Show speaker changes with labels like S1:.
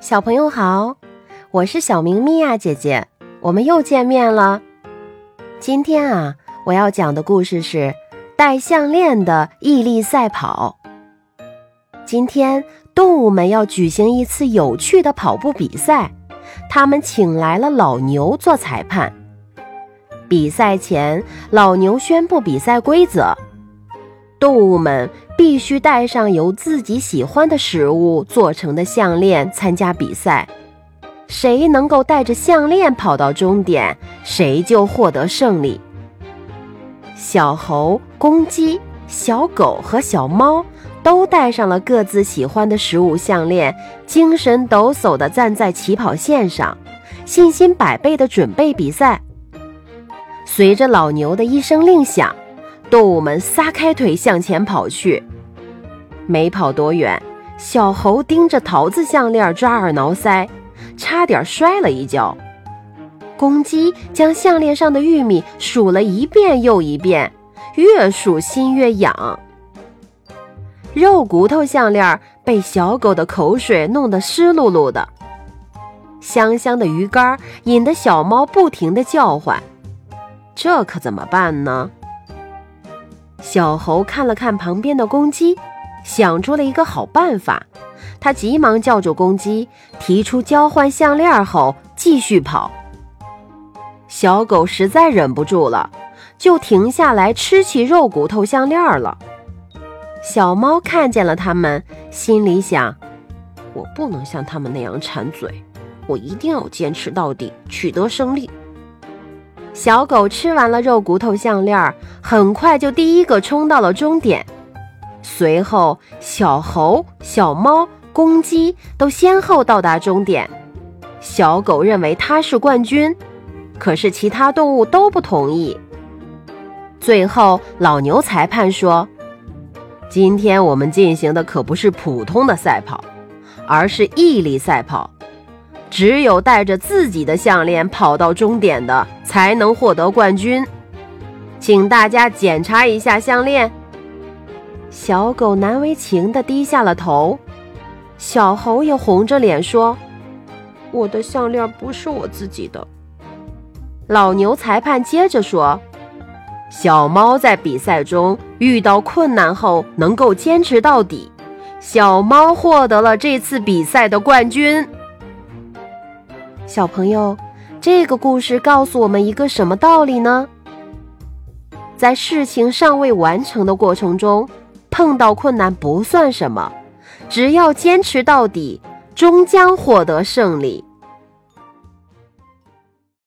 S1: 小朋友好，我是小明咪呀姐姐，我们又见面了。今天啊，我要讲的故事是戴项链的毅力赛跑。今天动物们要举行一次有趣的跑步比赛，他们请来了老牛做裁判。比赛前，老牛宣布比赛规则：动物们。必须带上由自己喜欢的食物做成的项链参加比赛，谁能够带着项链跑到终点，谁就获得胜利。小猴、公鸡、小狗和小猫都带上了各自喜欢的食物项链，精神抖擞地站在起跑线上，信心百倍地准备比赛。随着老牛的一声令响。动物们撒开腿向前跑去，没跑多远，小猴盯着桃子项链抓耳挠腮，差点摔了一跤。公鸡将项链上的玉米数了一遍又一遍，越数心越痒。肉骨头项链被小狗的口水弄得湿漉漉的，香香的鱼干引得小猫不停的叫唤，这可怎么办呢？小猴看了看旁边的公鸡，想出了一个好办法。他急忙叫住公鸡，提出交换项链后继续跑。小狗实在忍不住了，就停下来吃起肉骨头项链了。小猫看见了他们，心里想：我不能像他们那样馋嘴，我一定要坚持到底，取得胜利。小狗吃完了肉骨头项链，很快就第一个冲到了终点。随后，小猴、小猫、公鸡都先后到达终点。小狗认为它是冠军，可是其他动物都不同意。最后，老牛裁判说：“今天我们进行的可不是普通的赛跑，而是毅力赛跑。”只有带着自己的项链跑到终点的，才能获得冠军。请大家检查一下项链。小狗难为情的低下了头，小猴也红着脸说：“我的项链不是我自己的。”老牛裁判接着说：“小猫在比赛中遇到困难后能够坚持到底，小猫获得了这次比赛的冠军。”小朋友，这个故事告诉我们一个什么道理呢？在事情尚未完成的过程中，碰到困难不算什么，只要坚持到底，终将获得胜利。